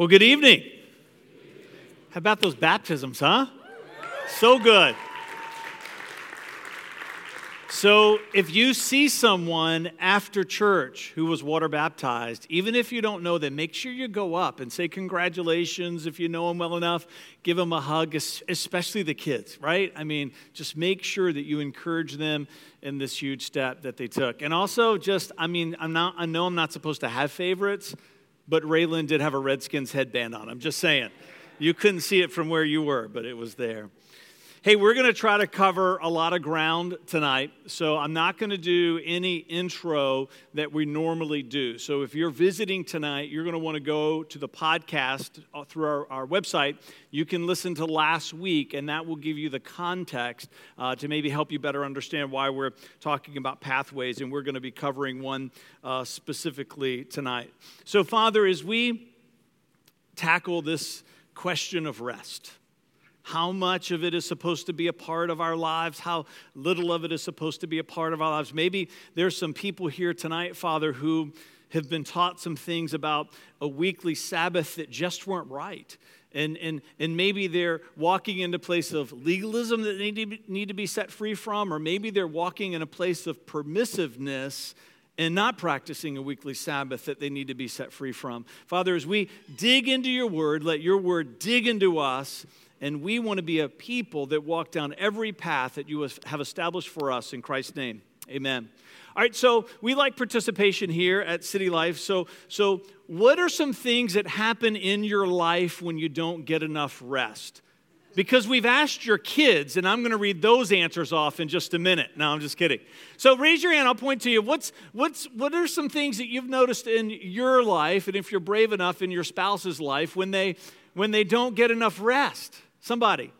Well, good evening. How about those baptisms, huh? So good. So, if you see someone after church who was water baptized, even if you don't know them, make sure you go up and say congratulations. If you know them well enough, give them a hug, especially the kids, right? I mean, just make sure that you encourage them in this huge step that they took. And also, just, I mean, I'm not, I know I'm not supposed to have favorites, but Raylan did have a Redskins headband on. I'm just saying. You couldn't see it from where you were, but it was there. Hey, we're going to try to cover a lot of ground tonight, so I'm not going to do any intro that we normally do. So if you're visiting tonight, you're going to want to go to the podcast uh, through our, our website. You can listen to last week, and that will give you the context uh, to maybe help you better understand why we're talking about pathways, and we're going to be covering one uh, specifically tonight. So, Father, as we tackle this question of rest, how much of it is supposed to be a part of our lives, how little of it is supposed to be a part of our lives. Maybe there's some people here tonight, Father, who have been taught some things about a weekly Sabbath that just weren't right. And, and, and maybe they're walking into a place of legalism that they need need to be set free from, or maybe they're walking in a place of permissiveness and not practicing a weekly Sabbath that they need to be set free from. Father, as we dig into your word, let your word dig into us and we want to be a people that walk down every path that you have established for us in Christ's name. Amen. All right, so we like participation here at City Life. So, so what are some things that happen in your life when you don't get enough rest? Because we've asked your kids, and I'm going to read those answers off in just a minute. No, I'm just kidding. So raise your hand. I'll point to you. What's, what's, what are some things that you've noticed in your life, and if you're brave enough in your spouse's life, when they, when they don't get enough rest? Somebody.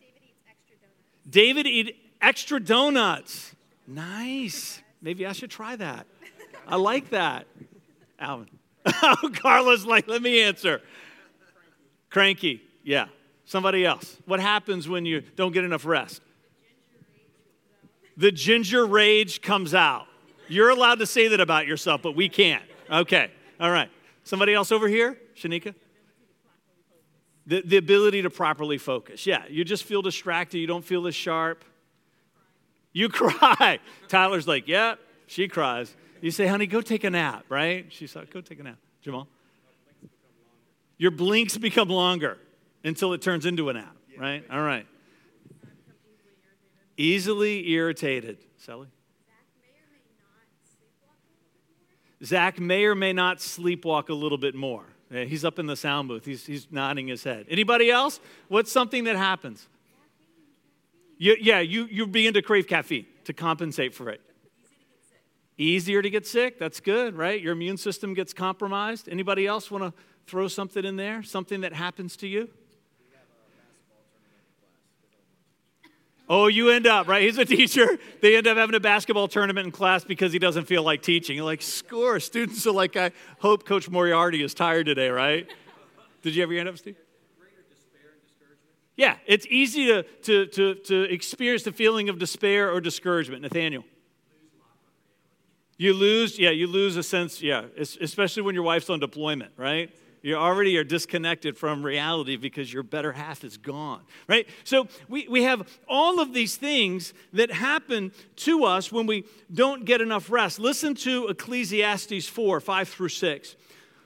David eats extra donuts. David eat extra donuts. Nice. Maybe I should try that. I like that. Alvin. Oh, Carla's like, let me answer. Cranky. Yeah. Somebody else. What happens when you don't get enough rest? The ginger rage comes out. You're allowed to say that about yourself, but we can't. Okay. All right. Somebody else over here? Shanika? The, the ability to properly focus. Yeah, you just feel distracted. You don't feel as sharp. You cry. Tyler's like, yeah, she cries. You say, honey, go take a nap, right? She's like, go take a nap. Jamal? Your blinks become longer until it turns into a nap, right? All right. Easily irritated. Sally? Zach may or may not sleepwalk a little bit more. He's up in the sound booth. He's, he's nodding his head. Anybody else? What's something that happens? You, yeah, you, you begin to crave caffeine to compensate for it. Easier to get sick. That's good, right? Your immune system gets compromised. Anybody else want to throw something in there? Something that happens to you? Oh, you end up, right? He's a teacher. They end up having a basketball tournament in class because he doesn't feel like teaching. You're like, score. Students are like, I hope Coach Moriarty is tired today, right? Did you ever end up, Steve? Yeah, it's easy to, to, to, to experience the feeling of despair or discouragement. Nathaniel? You lose, yeah, you lose a sense, yeah, especially when your wife's on deployment, right? You already are disconnected from reality because your better half is gone, right? So we, we have all of these things that happen to us when we don't get enough rest. Listen to Ecclesiastes 4 5 through 6.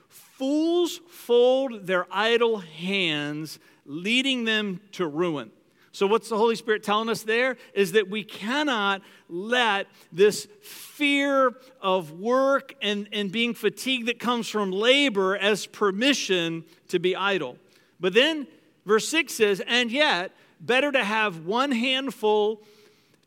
Fools fold their idle hands, leading them to ruin. So, what's the Holy Spirit telling us there? Is that we cannot let this fear of work and, and being fatigued that comes from labor as permission to be idle. But then, verse 6 says, and yet, better to have one handful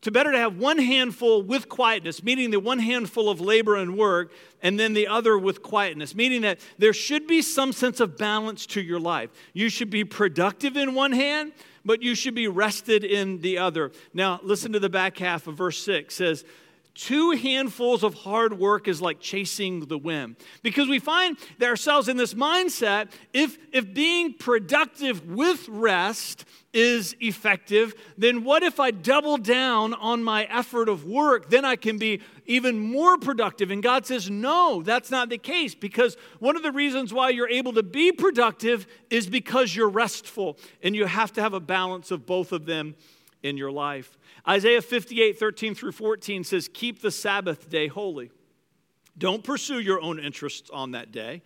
to better to have one handful with quietness, meaning the one handful of labor and work, and then the other with quietness, meaning that there should be some sense of balance to your life. You should be productive in one hand, but you should be rested in the other. Now, listen to the back half of verse 6 it says, Two handfuls of hard work is like chasing the wind. Because we find ourselves in this mindset if, if being productive with rest is effective, then what if I double down on my effort of work? Then I can be even more productive. And God says, no, that's not the case. Because one of the reasons why you're able to be productive is because you're restful. And you have to have a balance of both of them in your life. Isaiah 58, 13 through 14 says, Keep the Sabbath day holy. Don't pursue your own interests on that day,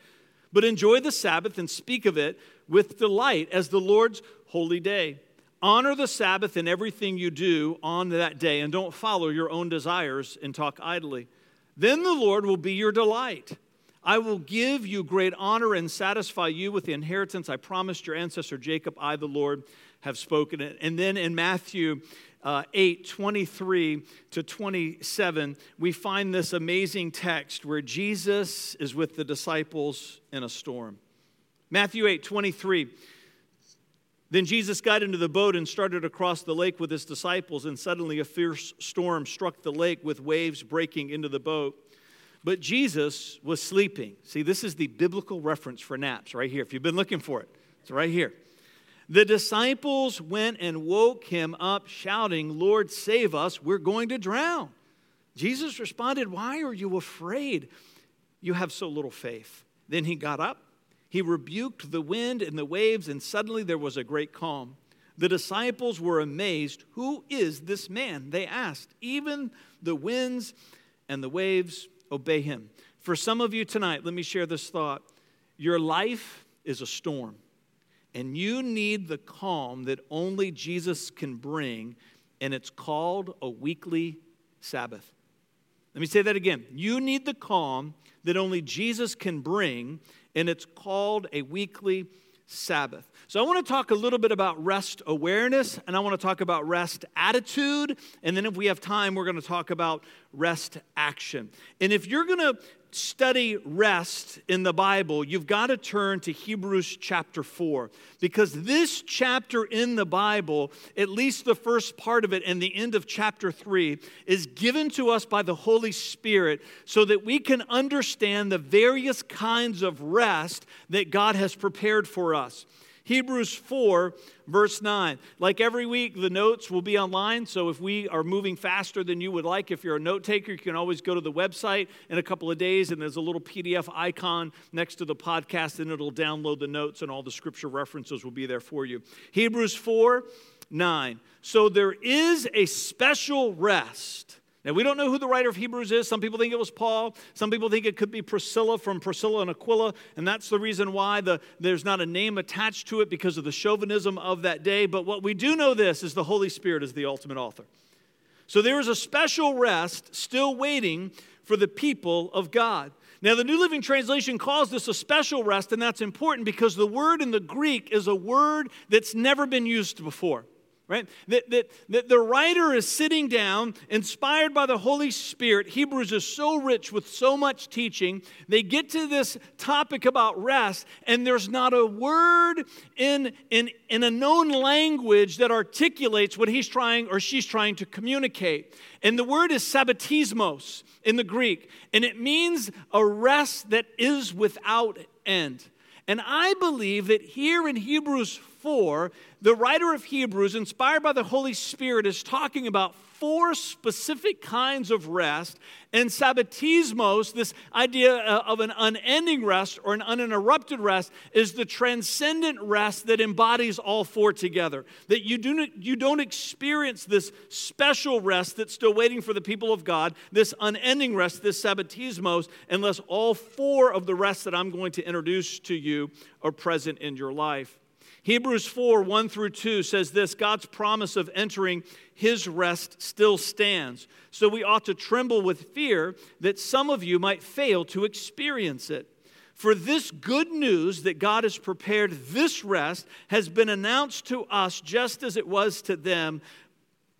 but enjoy the Sabbath and speak of it with delight as the Lord's holy day. Honor the Sabbath in everything you do on that day, and don't follow your own desires and talk idly. Then the Lord will be your delight. I will give you great honor and satisfy you with the inheritance I promised your ancestor Jacob. I, the Lord, have spoken it. And then in Matthew uh, 8 23 to 27, we find this amazing text where Jesus is with the disciples in a storm. Matthew 8 23. Then Jesus got into the boat and started across the lake with his disciples, and suddenly a fierce storm struck the lake with waves breaking into the boat. But Jesus was sleeping. See, this is the biblical reference for naps right here. If you've been looking for it, it's right here. The disciples went and woke him up, shouting, Lord, save us, we're going to drown. Jesus responded, Why are you afraid? You have so little faith. Then he got up, he rebuked the wind and the waves, and suddenly there was a great calm. The disciples were amazed. Who is this man? They asked. Even the winds and the waves obey him. For some of you tonight, let me share this thought. Your life is a storm. And you need the calm that only Jesus can bring, and it's called a weekly Sabbath. Let me say that again. You need the calm that only Jesus can bring, and it's called a weekly Sabbath. So, I want to talk a little bit about rest awareness, and I want to talk about rest attitude, and then if we have time, we're going to talk about rest action. And if you're going to study rest in the Bible, you've got to turn to Hebrews chapter 4 because this chapter in the Bible, at least the first part of it and the end of chapter 3, is given to us by the Holy Spirit so that we can understand the various kinds of rest that God has prepared for us. Hebrews 4, verse 9. Like every week, the notes will be online. So if we are moving faster than you would like, if you're a note taker, you can always go to the website in a couple of days, and there's a little PDF icon next to the podcast, and it'll download the notes, and all the scripture references will be there for you. Hebrews 4, 9. So there is a special rest now, we don't know who the writer of Hebrews is. Some people think it was Paul. Some people think it could be Priscilla from Priscilla and Aquila. And that's the reason why the, there's not a name attached to it because of the chauvinism of that day. But what we do know this is the Holy Spirit is the ultimate author. So there is a special rest still waiting for the people of God. Now, the New Living Translation calls this a special rest, and that's important because the word in the Greek is a word that's never been used before right? That, that, that the writer is sitting down, inspired by the Holy Spirit. Hebrews is so rich with so much teaching. They get to this topic about rest, and there's not a word in, in, in a known language that articulates what he's trying or she's trying to communicate. And the word is sabbatismos in the Greek, and it means a rest that is without end. And I believe that here in Hebrews 4, the writer of Hebrews, inspired by the Holy Spirit, is talking about four specific kinds of rest. And sabbatismos, this idea uh, of an unending rest or an uninterrupted rest, is the transcendent rest that embodies all four together. That you, do you don't experience this special rest that's still waiting for the people of God, this unending rest, this sabbatismos, unless all four of the rests that I'm going to introduce to you are present in your life. Hebrews 4 1 through 2 says this God's promise of entering his rest still stands. So we ought to tremble with fear that some of you might fail to experience it. For this good news that God has prepared this rest has been announced to us just as it was to them.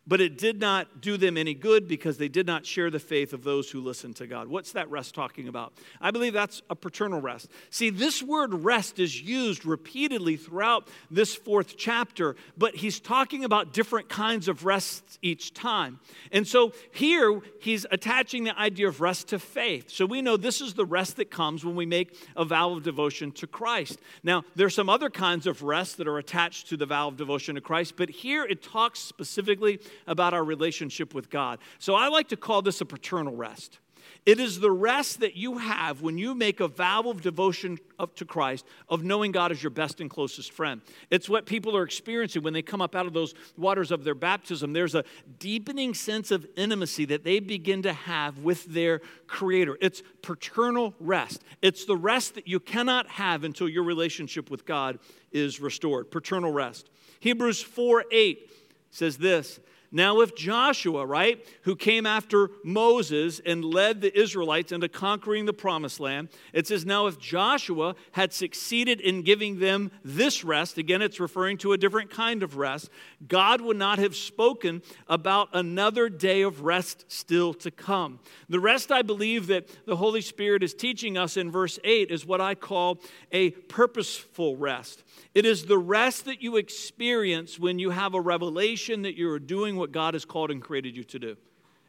But it did not do them any good because they did not share the faith of those who listen to God. What's that rest talking about? I believe that's a paternal rest. See, this word rest is used repeatedly throughout this fourth chapter, but he's talking about different kinds of rests each time. And so here he's attaching the idea of rest to faith. So we know this is the rest that comes when we make a vow of devotion to Christ. Now, there's some other kinds of rest that are attached to the vow of devotion to Christ, but here it talks specifically about our relationship with God. So I like to call this a paternal rest. It is the rest that you have when you make a vow of devotion up to Christ, of knowing God as your best and closest friend. It's what people are experiencing when they come up out of those waters of their baptism. There's a deepening sense of intimacy that they begin to have with their Creator. It's paternal rest. It's the rest that you cannot have until your relationship with God is restored. Paternal rest. Hebrews 4 8 says this now, if Joshua, right, who came after Moses and led the Israelites into conquering the promised land, it says, now if Joshua had succeeded in giving them this rest, again, it's referring to a different kind of rest, God would not have spoken about another day of rest still to come. The rest I believe that the Holy Spirit is teaching us in verse 8 is what I call a purposeful rest. It is the rest that you experience when you have a revelation that you're doing what God has called and created you to do.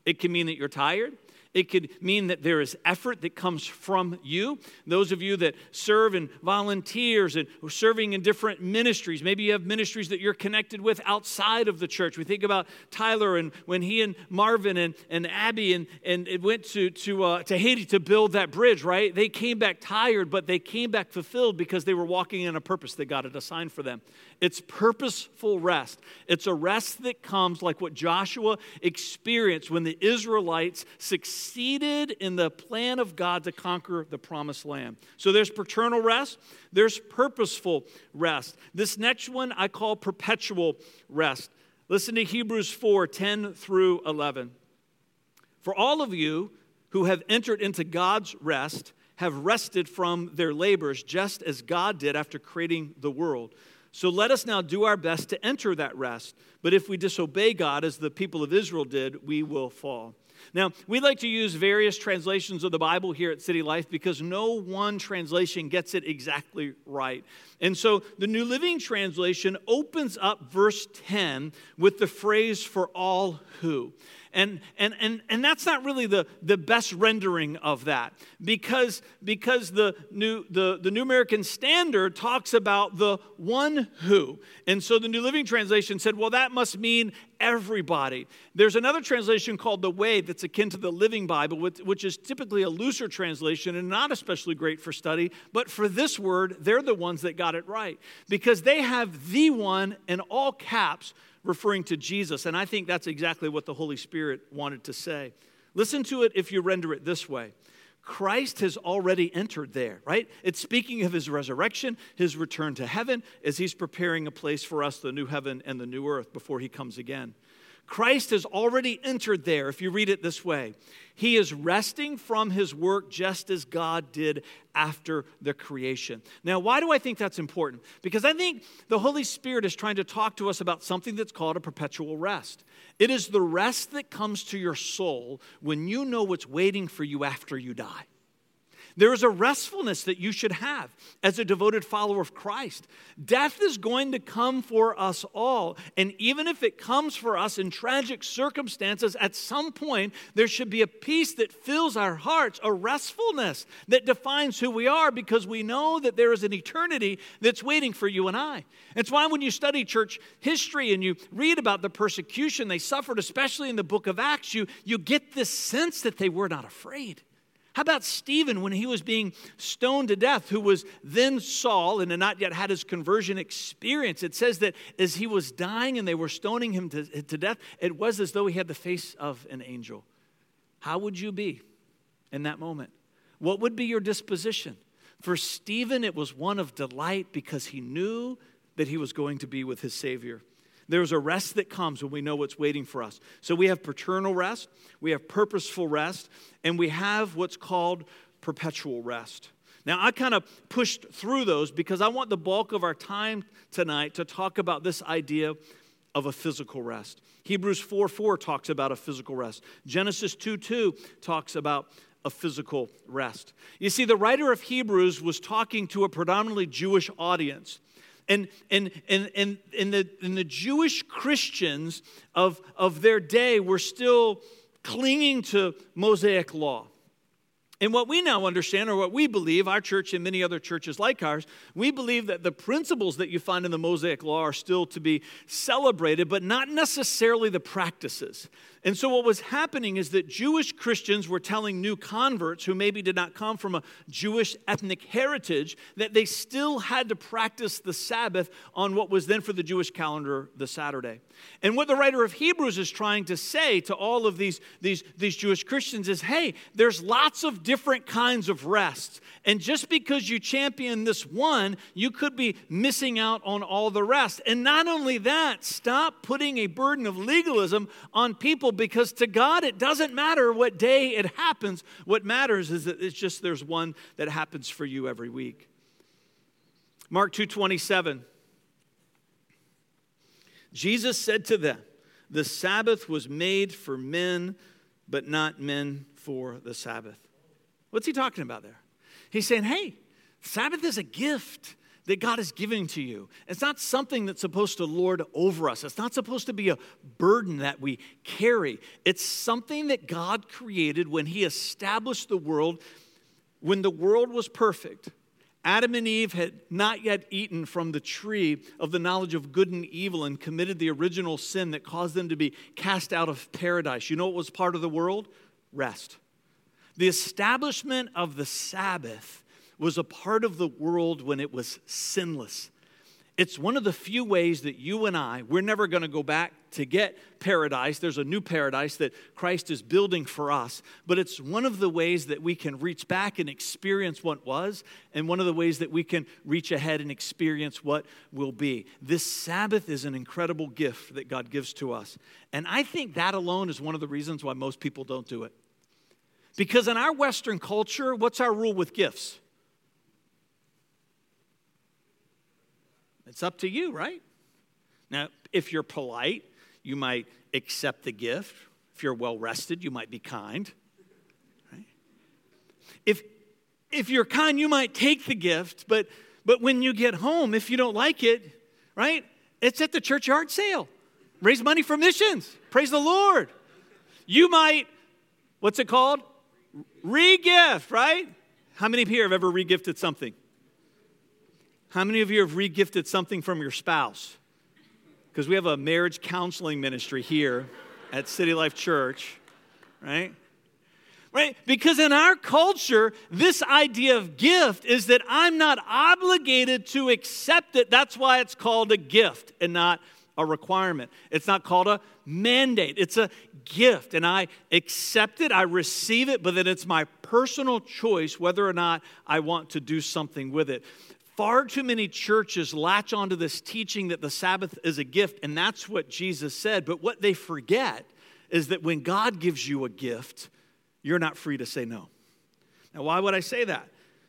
It can mean that you're tired. It could mean that there is effort that comes from you. Those of you that serve in volunteers and serving in different ministries, maybe you have ministries that you're connected with outside of the church. We think about Tyler and when he and Marvin and, and Abby and, and it went to, to, uh, to Haiti to build that bridge, right? They came back tired, but they came back fulfilled because they were walking in a purpose that God had assigned for them. It's purposeful rest. It's a rest that comes like what Joshua experienced when the Israelites succeeded in the plan of God to conquer the promised land. So there's paternal rest, there's purposeful rest. This next one I call perpetual rest. Listen to Hebrews 4 10 through 11. For all of you who have entered into God's rest have rested from their labors, just as God did after creating the world. So let us now do our best to enter that rest. But if we disobey God, as the people of Israel did, we will fall. Now, we like to use various translations of the Bible here at City Life because no one translation gets it exactly right. And so the New Living Translation opens up verse 10 with the phrase for all who. And, and, and, and that's not really the, the best rendering of that because, because the, New, the, the New American Standard talks about the one who. And so the New Living Translation said, well, that must mean everybody. There's another translation called the Way that's akin to the Living Bible, which is typically a looser translation and not especially great for study. But for this word, they're the ones that got it right because they have the one in all caps referring to Jesus. And I think that's exactly what the Holy Spirit wanted to say. Listen to it if you render it this way Christ has already entered there, right? It's speaking of his resurrection, his return to heaven, as he's preparing a place for us, the new heaven and the new earth, before he comes again. Christ has already entered there, if you read it this way. He is resting from his work just as God did after the creation. Now, why do I think that's important? Because I think the Holy Spirit is trying to talk to us about something that's called a perpetual rest. It is the rest that comes to your soul when you know what's waiting for you after you die. There is a restfulness that you should have as a devoted follower of Christ. Death is going to come for us all. And even if it comes for us in tragic circumstances, at some point, there should be a peace that fills our hearts, a restfulness that defines who we are because we know that there is an eternity that's waiting for you and I. It's why when you study church history and you read about the persecution they suffered, especially in the book of Acts, you, you get this sense that they were not afraid. How about Stephen when he was being stoned to death, who was then Saul and had not yet had his conversion experience? It says that as he was dying and they were stoning him to, to death, it was as though he had the face of an angel. How would you be in that moment? What would be your disposition? For Stephen, it was one of delight because he knew that he was going to be with his Savior. There's a rest that comes when we know what's waiting for us. So we have paternal rest, we have purposeful rest, and we have what's called perpetual rest. Now, I kind of pushed through those because I want the bulk of our time tonight to talk about this idea of a physical rest. Hebrews 4 4 talks about a physical rest. Genesis 2 2 talks about a physical rest. You see, the writer of Hebrews was talking to a predominantly Jewish audience. And, and, and, and, and, the, and the Jewish Christians of, of their day were still clinging to Mosaic law. And what we now understand, or what we believe, our church and many other churches like ours, we believe that the principles that you find in the Mosaic Law are still to be celebrated, but not necessarily the practices. And so, what was happening is that Jewish Christians were telling new converts who maybe did not come from a Jewish ethnic heritage that they still had to practice the Sabbath on what was then for the Jewish calendar the Saturday. And what the writer of Hebrews is trying to say to all of these, these, these Jewish Christians is hey, there's lots of different kinds of rest. And just because you champion this one, you could be missing out on all the rest. And not only that, stop putting a burden of legalism on people because to God it doesn't matter what day it happens. What matters is that it's just there's one that happens for you every week. Mark 2:27 Jesus said to them, "The Sabbath was made for men, but not men for the Sabbath." What's he talking about there? He's saying, "Hey, Sabbath is a gift that God is giving to you. It's not something that's supposed to lord over us. It's not supposed to be a burden that we carry. It's something that God created when He established the world, when the world was perfect. Adam and Eve had not yet eaten from the tree of the knowledge of good and evil and committed the original sin that caused them to be cast out of paradise. You know what was part of the world? Rest. The establishment of the Sabbath was a part of the world when it was sinless. It's one of the few ways that you and I, we're never going to go back to get paradise. There's a new paradise that Christ is building for us, but it's one of the ways that we can reach back and experience what was, and one of the ways that we can reach ahead and experience what will be. This Sabbath is an incredible gift that God gives to us. And I think that alone is one of the reasons why most people don't do it. Because in our Western culture, what's our rule with gifts? It's up to you, right? Now, if you're polite, you might accept the gift. If you're well rested, you might be kind. Right? If, if you're kind, you might take the gift, but, but when you get home, if you don't like it, right, it's at the church yard sale. Raise money for missions. Praise the Lord. You might, what's it called? Regift, right? How many of you have ever regifted something? How many of you have regifted something from your spouse? Because we have a marriage counseling ministry here at City Life Church, right? Right? Because in our culture, this idea of gift is that I'm not obligated to accept it. That's why it's called a gift and not a requirement. It's not called a mandate, it's a gift. And I accept it, I receive it, but then it's my personal choice whether or not I want to do something with it. Far too many churches latch onto this teaching that the Sabbath is a gift, and that's what Jesus said. But what they forget is that when God gives you a gift, you're not free to say no. Now, why would I say that?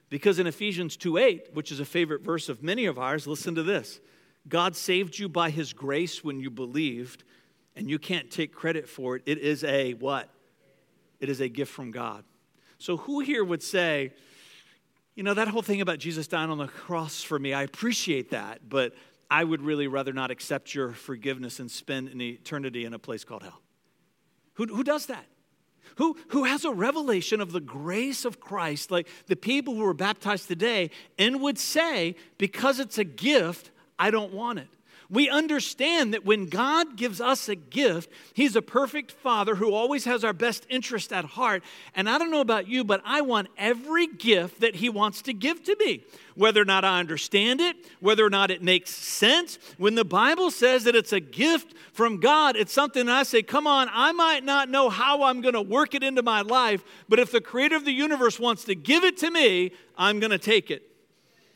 Because in Ephesians 2 8, which is a favorite verse of many of ours, listen to this God saved you by his grace when you believed, and you can't take credit for it. It is a what? It is a gift from God. So, who here would say, you know, that whole thing about Jesus dying on the cross for me, I appreciate that, but I would really rather not accept your forgiveness and spend an eternity in a place called hell. Who, who does that? Who, who has a revelation of the grace of Christ, like the people who were baptized today, and would say, because it's a gift, I don't want it? We understand that when God gives us a gift, He's a perfect Father who always has our best interest at heart. And I don't know about you, but I want every gift that He wants to give to me, whether or not I understand it, whether or not it makes sense. When the Bible says that it's a gift from God, it's something I say, come on, I might not know how I'm going to work it into my life, but if the Creator of the universe wants to give it to me, I'm going to take it.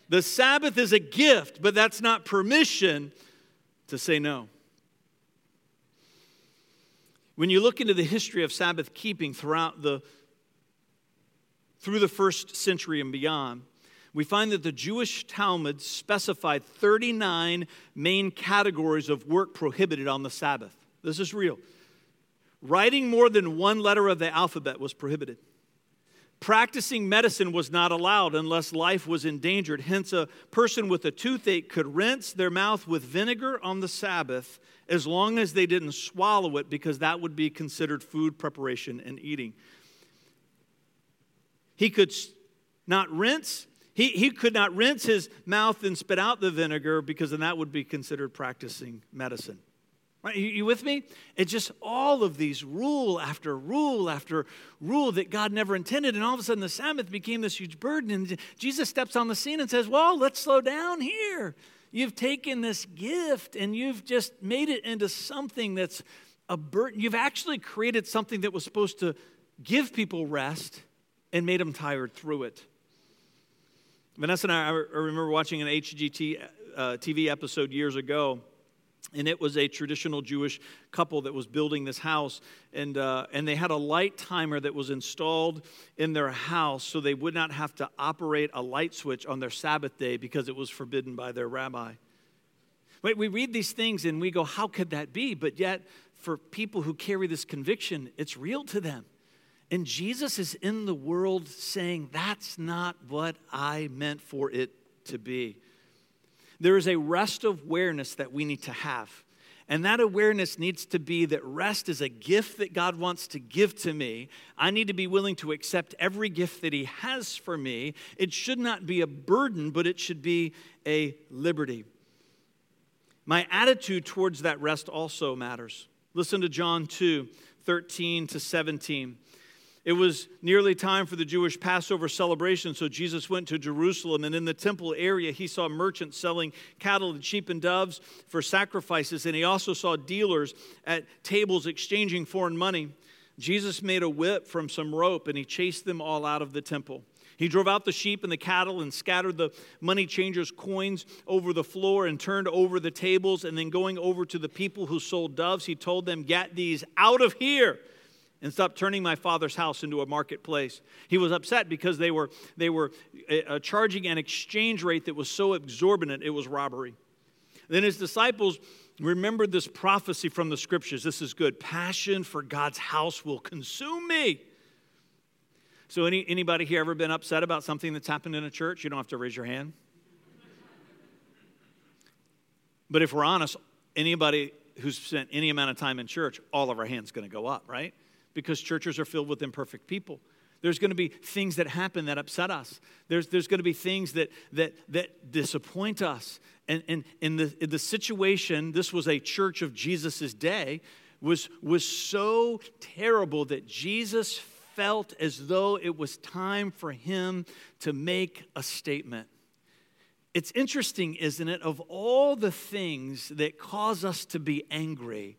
The Sabbath is a gift, but that's not permission to say no. When you look into the history of Sabbath keeping throughout the through the first century and beyond, we find that the Jewish Talmud specified 39 main categories of work prohibited on the Sabbath. This is real. Writing more than one letter of the alphabet was prohibited. Practicing medicine was not allowed unless life was endangered. Hence, a person with a toothache could rinse their mouth with vinegar on the Sabbath as long as they didn't swallow it, because that would be considered food preparation and eating. He could not rinse. He, he could not rinse his mouth and spit out the vinegar because then that would be considered practicing medicine. Right? You, you with me? It's just all of these rule after rule after rule that God never intended. And all of a sudden, the Sabbath became this huge burden. And Jesus steps on the scene and says, Well, let's slow down here. You've taken this gift and you've just made it into something that's a burden. You've actually created something that was supposed to give people rest and made them tired through it. Vanessa and I, I remember watching an HGT uh, TV episode years ago and it was a traditional Jewish couple that was building this house, and, uh, and they had a light timer that was installed in their house so they would not have to operate a light switch on their Sabbath day because it was forbidden by their rabbi. Wait, we read these things and we go, how could that be? But yet, for people who carry this conviction, it's real to them. And Jesus is in the world saying, that's not what I meant for it to be. There is a rest of awareness that we need to have. And that awareness needs to be that rest is a gift that God wants to give to me. I need to be willing to accept every gift that He has for me. It should not be a burden, but it should be a liberty. My attitude towards that rest also matters. Listen to John 2 13 to 17. It was nearly time for the Jewish Passover celebration, so Jesus went to Jerusalem. And in the temple area, he saw merchants selling cattle and sheep and doves for sacrifices. And he also saw dealers at tables exchanging foreign money. Jesus made a whip from some rope and he chased them all out of the temple. He drove out the sheep and the cattle and scattered the money changers' coins over the floor and turned over the tables. And then, going over to the people who sold doves, he told them, Get these out of here and stop turning my father's house into a marketplace. He was upset because they were, they were uh, charging an exchange rate that was so exorbitant, it was robbery. Then his disciples remembered this prophecy from the scriptures. This is good. Passion for God's house will consume me. So, any, anybody here ever been upset about something that's happened in a church? You don't have to raise your hand. But if we're honest, anybody who's spent any amount of time in church, all of our hands going to go up, right? Because churches are filled with imperfect people. There's going to be things that happen that upset us. There's, there's going to be things that, that, that disappoint us. And, and in, the, in the situation, this was a church of Jesus' day, was, was so terrible that Jesus felt as though it was time for him to make a statement. It's interesting, isn't it? Of all the things that cause us to be angry,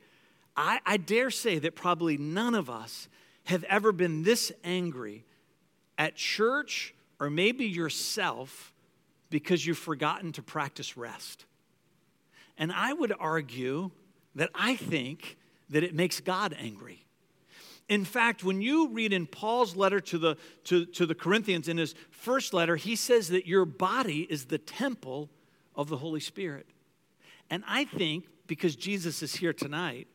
I, I dare say that probably none of us have ever been this angry at church or maybe yourself because you've forgotten to practice rest. And I would argue that I think that it makes God angry. In fact, when you read in Paul's letter to the, to, to the Corinthians, in his first letter, he says that your body is the temple of the Holy Spirit. And I think because Jesus is here tonight,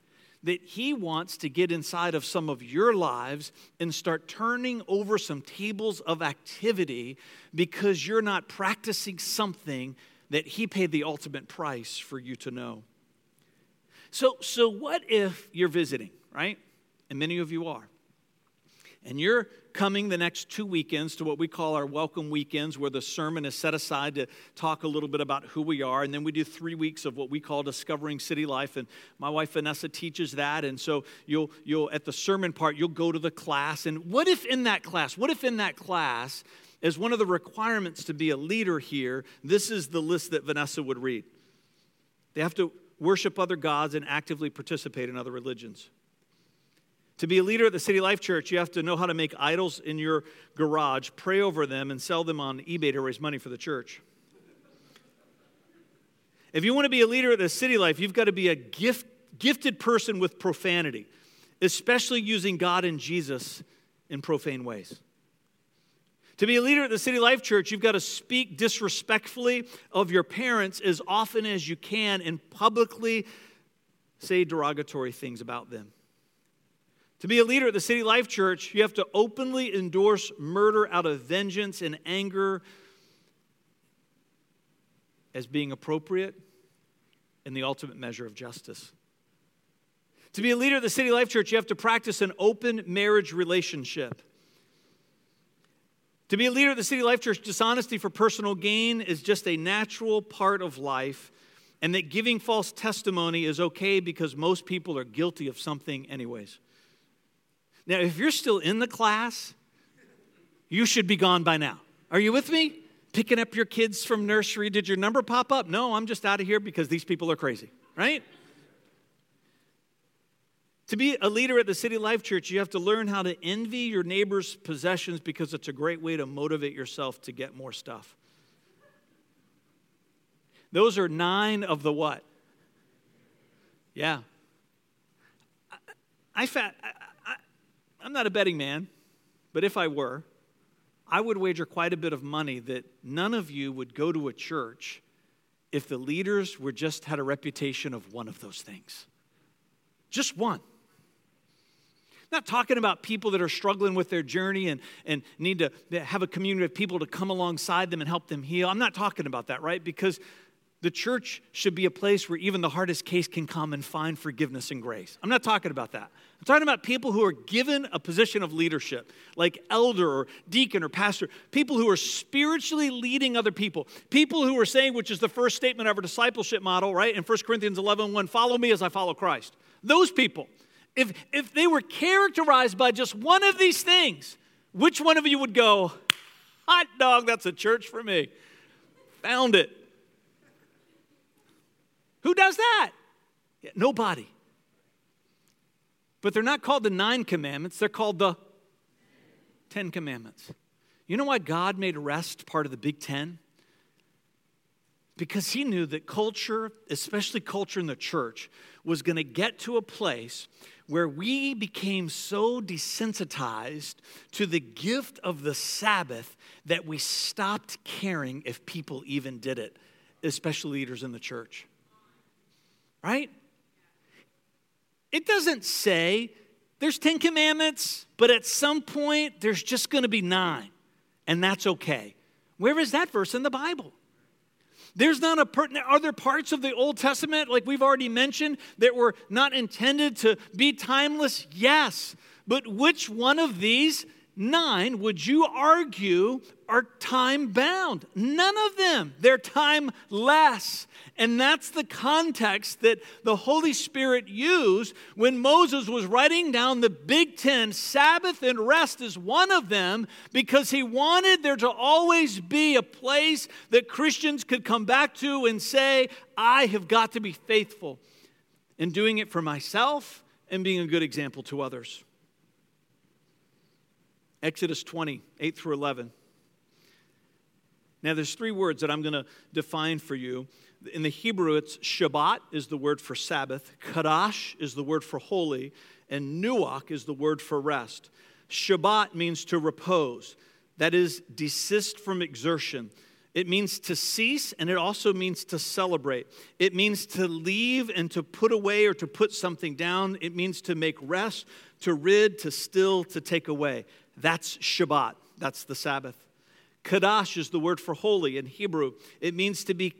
that He wants to get inside of some of your lives and start turning over some tables of activity because you're not practicing something that He paid the ultimate price for you to know. So, so what if you're visiting, right? And many of you are. And you're coming the next two weekends to what we call our welcome weekends, where the sermon is set aside to talk a little bit about who we are. And then we do three weeks of what we call discovering city life. And my wife Vanessa teaches that. And so you'll, you'll at the sermon part, you'll go to the class. And what if in that class, what if in that class, as one of the requirements to be a leader here, this is the list that Vanessa would read. They have to worship other gods and actively participate in other religions. To be a leader at the City Life Church, you have to know how to make idols in your garage, pray over them, and sell them on eBay to raise money for the church. If you want to be a leader at the City Life, you've got to be a gift, gifted person with profanity, especially using God and Jesus in profane ways. To be a leader at the City Life Church, you've got to speak disrespectfully of your parents as often as you can and publicly say derogatory things about them. To be a leader at the City Life Church, you have to openly endorse murder out of vengeance and anger as being appropriate and the ultimate measure of justice. To be a leader at the City Life Church, you have to practice an open marriage relationship. To be a leader at the City Life Church, dishonesty for personal gain is just a natural part of life, and that giving false testimony is okay because most people are guilty of something, anyways. Now, if you're still in the class, you should be gone by now. Are you with me? Picking up your kids from nursery. Did your number pop up? No, I'm just out of here because these people are crazy, right? To be a leader at the City Life Church, you have to learn how to envy your neighbor's possessions because it's a great way to motivate yourself to get more stuff. Those are nine of the what? Yeah. I, I, I'm not a betting man, but if I were, I would wager quite a bit of money that none of you would go to a church if the leaders were just had a reputation of one of those things. Just one not talking about people that are struggling with their journey and, and need to have a community of people to come alongside them and help them heal. I'm not talking about that, right? Because the church should be a place where even the hardest case can come and find forgiveness and grace. I'm not talking about that. I'm talking about people who are given a position of leadership, like elder or deacon or pastor, people who are spiritually leading other people, people who are saying, which is the first statement of our discipleship model, right? In 1 Corinthians 11 1, follow me as I follow Christ. Those people if, if they were characterized by just one of these things, which one of you would go, hot dog, that's a church for me? Found it. Who does that? Yeah, nobody. But they're not called the nine commandments, they're called the Ten Commandments. You know why God made rest part of the Big Ten? Because he knew that culture, especially culture in the church, was going to get to a place where we became so desensitized to the gift of the Sabbath that we stopped caring if people even did it, especially leaders in the church. Right? It doesn't say there's 10 commandments, but at some point there's just going to be nine, and that's okay. Where is that verse in the Bible? There's not a per- are there parts of the Old Testament, like we've already mentioned, that were not intended to be timeless? Yes. But which one of these nine would you argue are time bound? None of them. They're timeless. And that's the context that the Holy Spirit used when Moses was writing down the Big Ten. Sabbath and rest is one of them because he wanted there to always be a place that Christians could come back to and say, I have got to be faithful in doing it for myself and being a good example to others. Exodus 20, 8 through 11. Now, there's three words that I'm going to define for you. In the Hebrew, it's Shabbat is the word for Sabbath, Kadash is the word for holy, and Nuach is the word for rest. Shabbat means to repose, that is, desist from exertion. It means to cease, and it also means to celebrate. It means to leave and to put away or to put something down. It means to make rest, to rid, to still, to take away. That's Shabbat. That's the Sabbath. Kadash is the word for holy in Hebrew. It means to be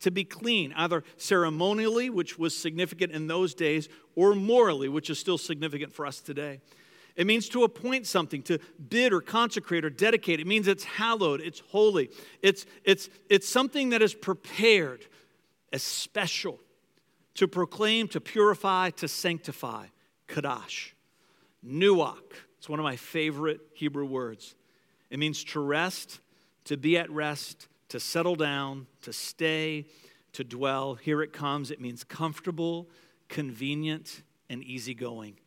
to be clean, either ceremonially, which was significant in those days, or morally, which is still significant for us today. It means to appoint something, to bid or consecrate or dedicate. It means it's hallowed, it's holy. It's, it's, it's something that is prepared as special to proclaim, to purify, to sanctify. Kadash. Nuach. It's one of my favorite Hebrew words. It means to rest, to be at rest, to settle down, to stay, to dwell. Here it comes. It means comfortable, convenient, and easygoing.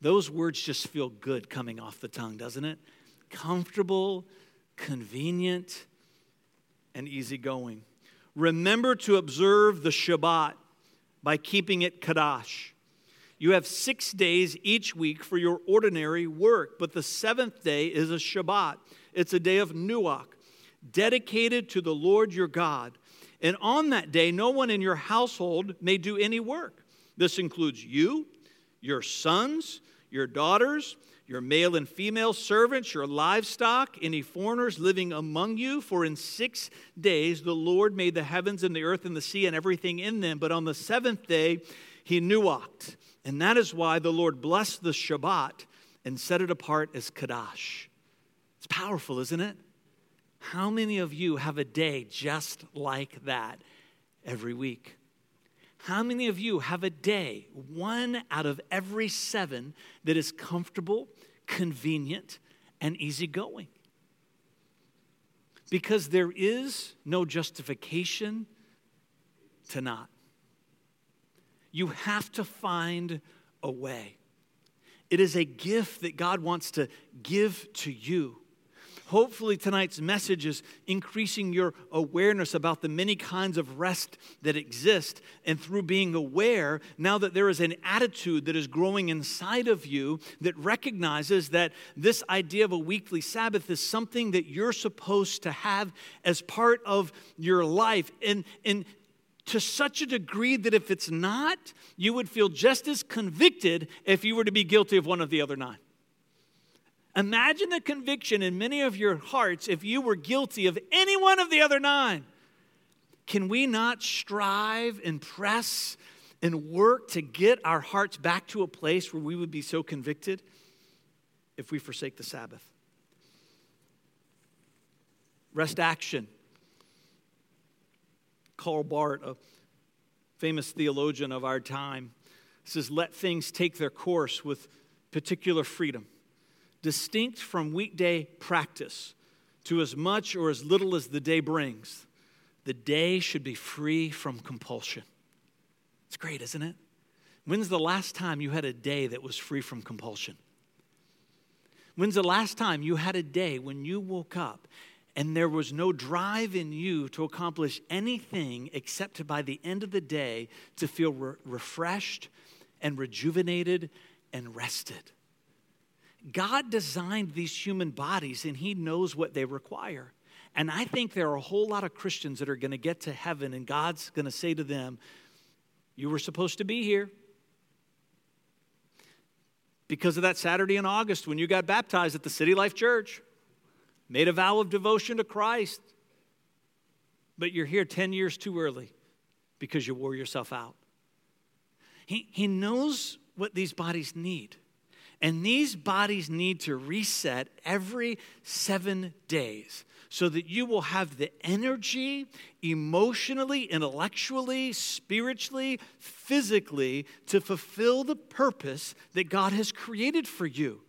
Those words just feel good coming off the tongue, doesn't it? Comfortable, convenient, and easygoing. Remember to observe the Shabbat by keeping it Kadash. You have six days each week for your ordinary work, but the seventh day is a Shabbat. It's a day of Nuach, dedicated to the Lord your God. And on that day, no one in your household may do any work. This includes you, your sons, your daughters, your male and female servants, your livestock, any foreigners living among you. For in six days the Lord made the heavens and the earth and the sea and everything in them. But on the seventh day he nuached. And that is why the Lord blessed the Shabbat and set it apart as Kadash. It's powerful, isn't it? How many of you have a day just like that every week? How many of you have a day, one out of every seven, that is comfortable, convenient, and easygoing? Because there is no justification to not. You have to find a way. It is a gift that God wants to give to you. Hopefully, tonight's message is increasing your awareness about the many kinds of rest that exist. And through being aware, now that there is an attitude that is growing inside of you that recognizes that this idea of a weekly Sabbath is something that you're supposed to have as part of your life. And, and to such a degree that if it's not, you would feel just as convicted if you were to be guilty of one of the other nine. Imagine the conviction in many of your hearts if you were guilty of any one of the other nine. Can we not strive and press and work to get our hearts back to a place where we would be so convicted if we forsake the Sabbath? Rest action. Karl Barth, a famous theologian of our time, says, Let things take their course with particular freedom distinct from weekday practice to as much or as little as the day brings. The day should be free from compulsion. It's great, isn't it? When's the last time you had a day that was free from compulsion? When's the last time you had a day when you woke up and there was no drive in you to accomplish anything except to, by the end of the day, to feel re- refreshed and rejuvenated and rested? God designed these human bodies and He knows what they require. And I think there are a whole lot of Christians that are going to get to heaven and God's going to say to them, You were supposed to be here. Because of that Saturday in August when you got baptized at the City Life Church, made a vow of devotion to Christ. But you're here 10 years too early because you wore yourself out. He, he knows what these bodies need. And these bodies need to reset every seven days so that you will have the energy, emotionally, intellectually, spiritually, physically, to fulfill the purpose that God has created for you.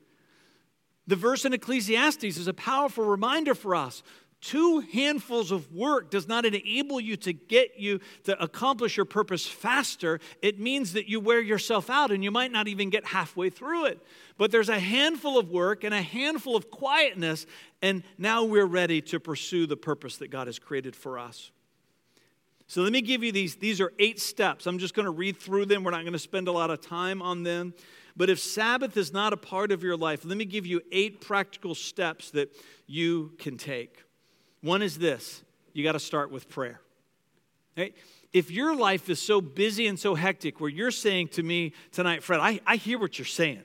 The verse in Ecclesiastes is a powerful reminder for us two handfuls of work does not enable you to get you to accomplish your purpose faster. It means that you wear yourself out and you might not even get halfway through it. But there's a handful of work and a handful of quietness, and now we're ready to pursue the purpose that God has created for us. So let me give you these. These are eight steps. I'm just going to read through them. We're not going to spend a lot of time on them. But if Sabbath is not a part of your life, let me give you eight practical steps that you can take. One is this you got to start with prayer. If your life is so busy and so hectic, where you're saying to me tonight, Fred, I, I hear what you're saying,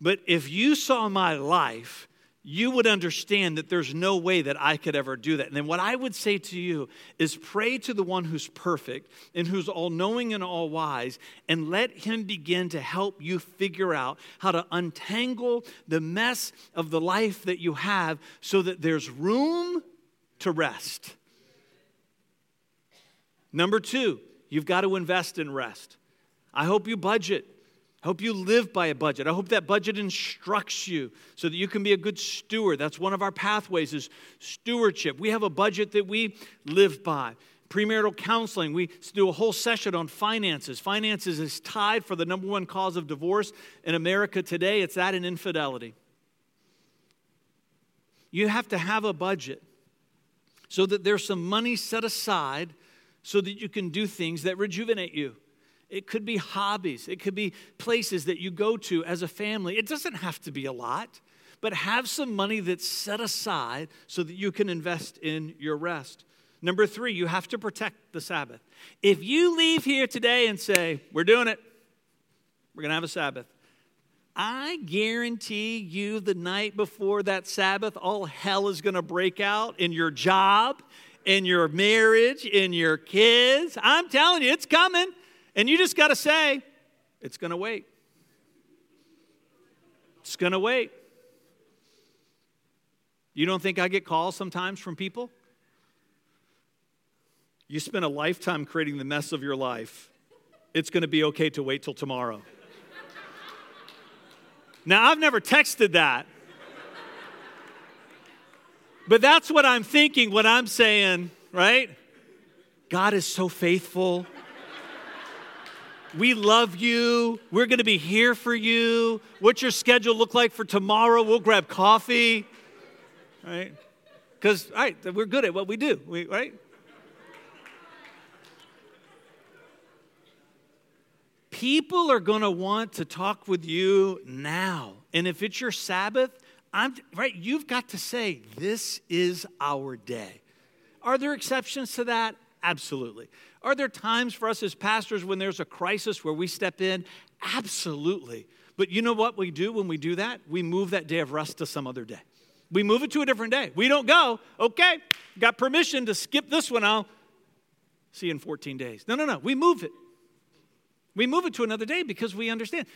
but if you saw my life, you would understand that there's no way that I could ever do that. And then what I would say to you is pray to the one who's perfect and who's all knowing and all wise, and let him begin to help you figure out how to untangle the mess of the life that you have so that there's room to rest. Number two, you've got to invest in rest. I hope you budget. I hope you live by a budget. I hope that budget instructs you so that you can be a good steward. That's one of our pathways is stewardship. We have a budget that we live by. Premarital counseling, we do a whole session on finances. Finances is tied for the number one cause of divorce in America today. It's that and infidelity. You have to have a budget so that there's some money set aside so that you can do things that rejuvenate you. It could be hobbies, it could be places that you go to as a family. It doesn't have to be a lot. but have some money that's set aside so that you can invest in your rest. Number three, you have to protect the Sabbath. If you leave here today and say, We're doing it, we're going to have a Sabbath, I guarantee you the night before that Sabbath, all hell is going to break out in your job, in your marriage, in your kids. I'm telling you, it's coming. And you just got to say, it's going to wait. It's going to wait. You don't think I get calls sometimes from people? You spend a lifetime creating the mess of your life. It's going to be okay to wait till tomorrow. Now, I've never texted that. But that's what I'm thinking what I'm saying, right? God is so faithful. We love you. We're going to be here for you. What's your schedule look like for tomorrow? We'll grab coffee, right? Because, right, we're good at what we do, we, right? People are going to want to talk with you now. And if it's your Sabbath, I'm right, you've got to say, This is our day. Are there exceptions to that? Absolutely. Are there times for us as pastors when there's a crisis where we step in? Absolutely. But you know what we do when we do that? We move that day of rest to some other day. We move it to a different day. We don't go, okay, got permission to skip this one. I'll see you in 14 days. No, no, no. We move it. We move it to another day because we understand.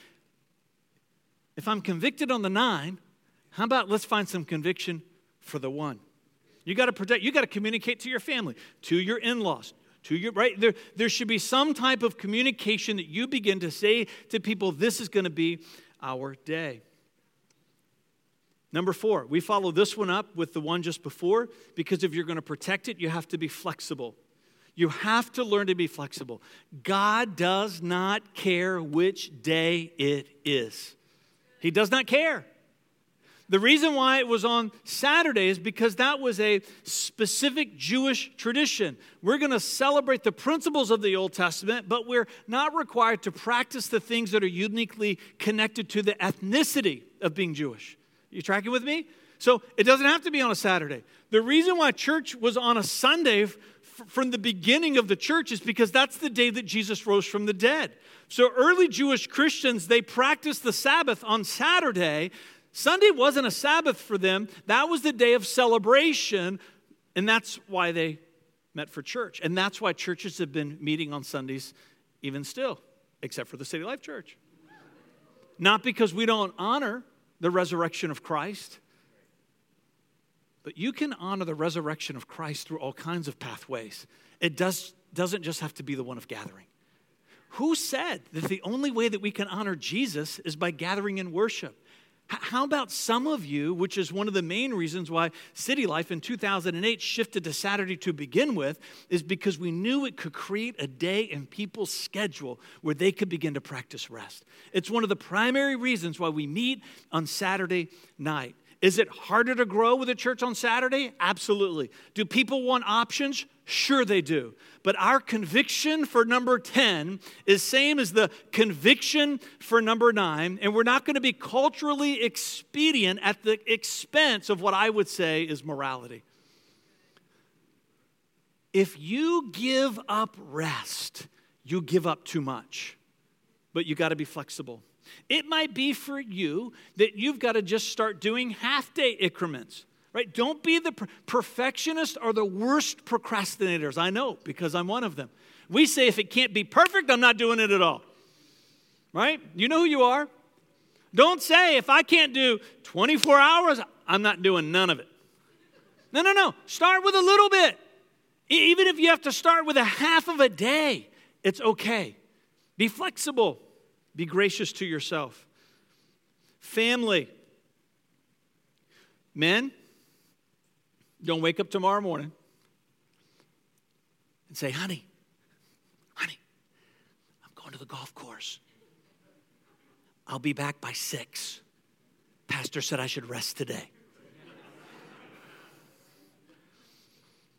If I'm convicted on the nine, how about let's find some conviction for the one? You got to protect, you got to communicate to your family, to your in laws, to your, right? There, there should be some type of communication that you begin to say to people, this is going to be our day. Number four, we follow this one up with the one just before because if you're going to protect it, you have to be flexible. You have to learn to be flexible. God does not care which day it is, He does not care. The reason why it was on Saturday is because that was a specific Jewish tradition. We're going to celebrate the principles of the Old Testament, but we're not required to practice the things that are uniquely connected to the ethnicity of being Jewish. You tracking with me? So it doesn't have to be on a Saturday. The reason why church was on a Sunday from the beginning of the church is because that's the day that Jesus rose from the dead. So early Jewish Christians, they practiced the Sabbath on Saturday. Sunday wasn't a Sabbath for them, that was the day of celebration, and that's why they met for church. And that's why churches have been meeting on Sundays even still, except for the City Life Church. Not because we don't honor the resurrection of Christ, but you can honor the resurrection of Christ through all kinds of pathways. It does, doesn't just have to be the one of gathering. Who said that the only way that we can honor Jesus is by gathering in worship? How about some of you, which is one of the main reasons why City Life in 2008 shifted to Saturday to begin with, is because we knew it could create a day in people's schedule where they could begin to practice rest. It's one of the primary reasons why we meet on Saturday night. Is it harder to grow with a church on Saturday? Absolutely. Do people want options? Sure they do. But our conviction for number 10 is same as the conviction for number 9, and we're not going to be culturally expedient at the expense of what I would say is morality. If you give up rest, you give up too much. But you got to be flexible. It might be for you that you've got to just start doing half day increments, right? Don't be the perfectionist or the worst procrastinators. I know because I'm one of them. We say if it can't be perfect, I'm not doing it at all, right? You know who you are. Don't say if I can't do 24 hours, I'm not doing none of it. No, no, no. Start with a little bit. Even if you have to start with a half of a day, it's okay. Be flexible. Be gracious to yourself. Family. Men, don't wake up tomorrow morning and say, honey, honey, I'm going to the golf course. I'll be back by six. Pastor said I should rest today.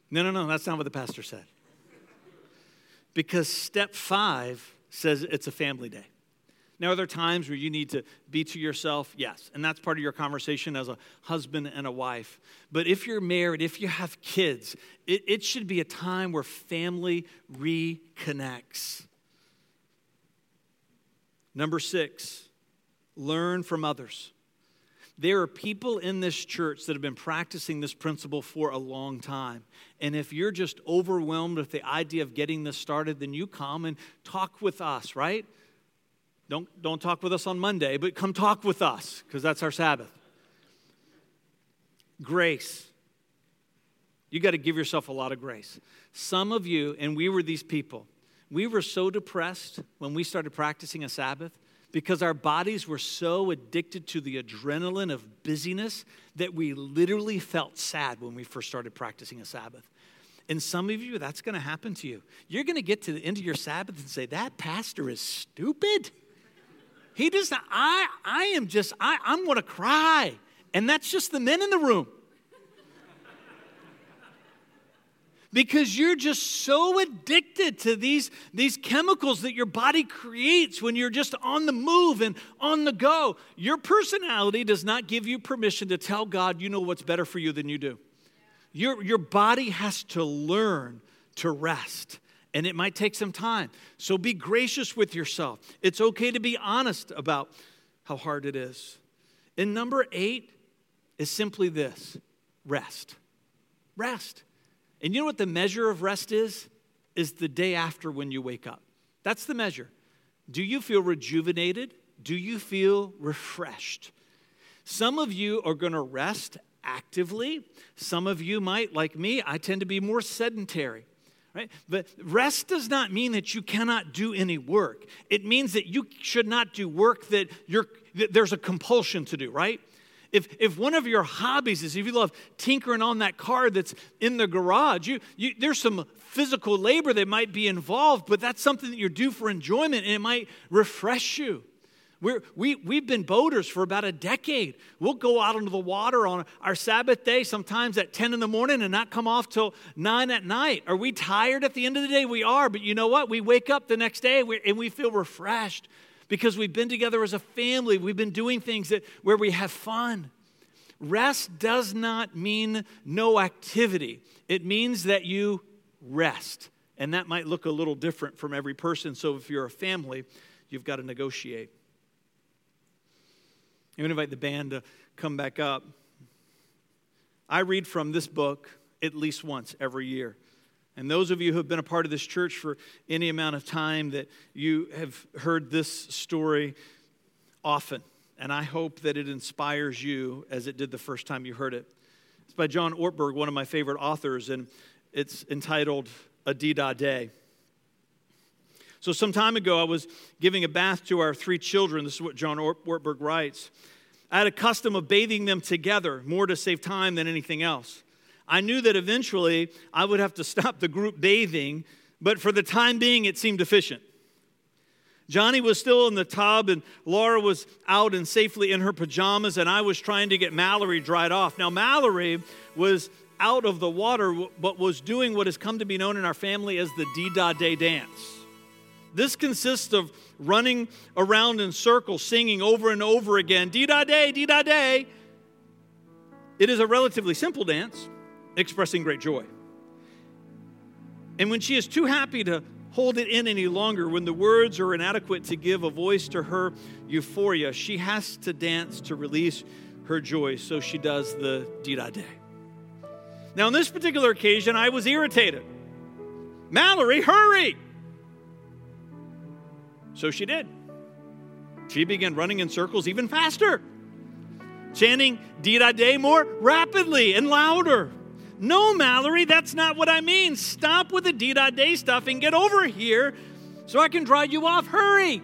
No, no, no, that's not what the pastor said. Because step five says it's a family day. Now, are there times where you need to be to yourself? Yes. And that's part of your conversation as a husband and a wife. But if you're married, if you have kids, it, it should be a time where family reconnects. Number six, learn from others. There are people in this church that have been practicing this principle for a long time. And if you're just overwhelmed with the idea of getting this started, then you come and talk with us, right? Don't, don't talk with us on Monday, but come talk with us because that's our Sabbath. Grace. You got to give yourself a lot of grace. Some of you, and we were these people, we were so depressed when we started practicing a Sabbath because our bodies were so addicted to the adrenaline of busyness that we literally felt sad when we first started practicing a Sabbath. And some of you, that's going to happen to you. You're going to get to the end of your Sabbath and say, That pastor is stupid. He does not, I, I am just, I, I'm going to cry. And that's just the men in the room. Because you're just so addicted to these, these chemicals that your body creates when you're just on the move and on the go. Your personality does not give you permission to tell God you know what's better for you than you do. Your, your body has to learn to rest and it might take some time. So be gracious with yourself. It's okay to be honest about how hard it is. And number eight is simply this rest. Rest. And you know what the measure of rest is? Is the day after when you wake up. That's the measure. Do you feel rejuvenated? Do you feel refreshed? Some of you are going to rest actively. Some of you might, like me, I tend to be more sedentary right? But rest does not mean that you cannot do any work. It means that you should not do work that, you're, that there's a compulsion to do, right? If, if one of your hobbies is if you love tinkering on that car that's in the garage, you, you, there's some physical labor that might be involved, but that's something that you do for enjoyment and it might refresh you. We're, we, we've been boaters for about a decade. We'll go out into the water on our Sabbath day, sometimes at 10 in the morning, and not come off till 9 at night. Are we tired at the end of the day? We are, but you know what? We wake up the next day and we feel refreshed because we've been together as a family. We've been doing things that, where we have fun. Rest does not mean no activity, it means that you rest. And that might look a little different from every person. So if you're a family, you've got to negotiate. I'm going to invite the band to come back up. I read from this book at least once every year. And those of you who have been a part of this church for any amount of time that you have heard this story often. And I hope that it inspires you as it did the first time you heard it. It's by John Ortberg, one of my favorite authors, and it's entitled A Day. So, some time ago, I was giving a bath to our three children. This is what John Ortberg writes. I had a custom of bathing them together, more to save time than anything else. I knew that eventually I would have to stop the group bathing, but for the time being, it seemed efficient. Johnny was still in the tub, and Laura was out and safely in her pajamas, and I was trying to get Mallory dried off. Now, Mallory was out of the water, but was doing what has come to be known in our family as the D Da Day dance. This consists of running around in circles, singing over and over again, dee da day, dee da day. It is a relatively simple dance expressing great joy. And when she is too happy to hold it in any longer, when the words are inadequate to give a voice to her euphoria, she has to dance to release her joy. So she does the dee da day. Now, on this particular occasion, I was irritated. Mallory, hurry! So she did. She began running in circles even faster, chanting Dee Da Day more rapidly and louder. No, Mallory, that's not what I mean. Stop with the Dee Da Day stuff and get over here so I can draw you off. Hurry.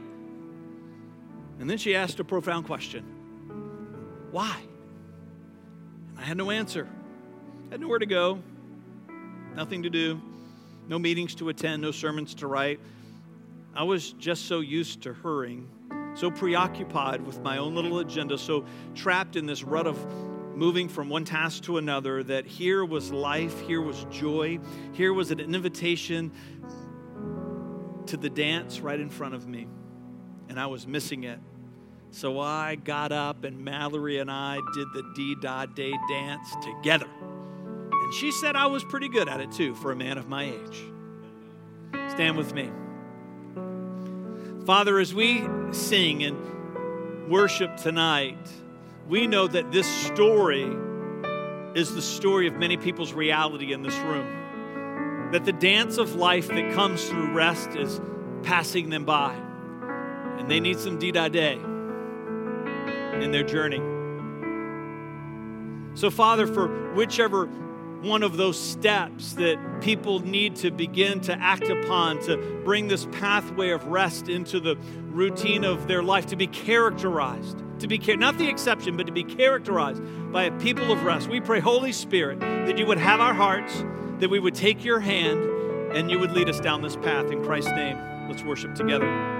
And then she asked a profound question Why? And I had no answer. I had nowhere to go, nothing to do, no meetings to attend, no sermons to write. I was just so used to hurrying, so preoccupied with my own little agenda, so trapped in this rut of moving from one task to another that here was life, here was joy, here was an invitation to the dance right in front of me. And I was missing it. So I got up, and Mallory and I did the D Da Day dance together. And she said I was pretty good at it too for a man of my age. Stand with me. Father, as we sing and worship tonight, we know that this story is the story of many people's reality in this room. That the dance of life that comes through rest is passing them by, and they need some D Day in their journey. So, Father, for whichever one of those steps that people need to begin to act upon to bring this pathway of rest into the routine of their life, to be characterized, to be not the exception, but to be characterized by a people of rest. We pray, Holy Spirit, that you would have our hearts, that we would take your hand, and you would lead us down this path. In Christ's name, let's worship together.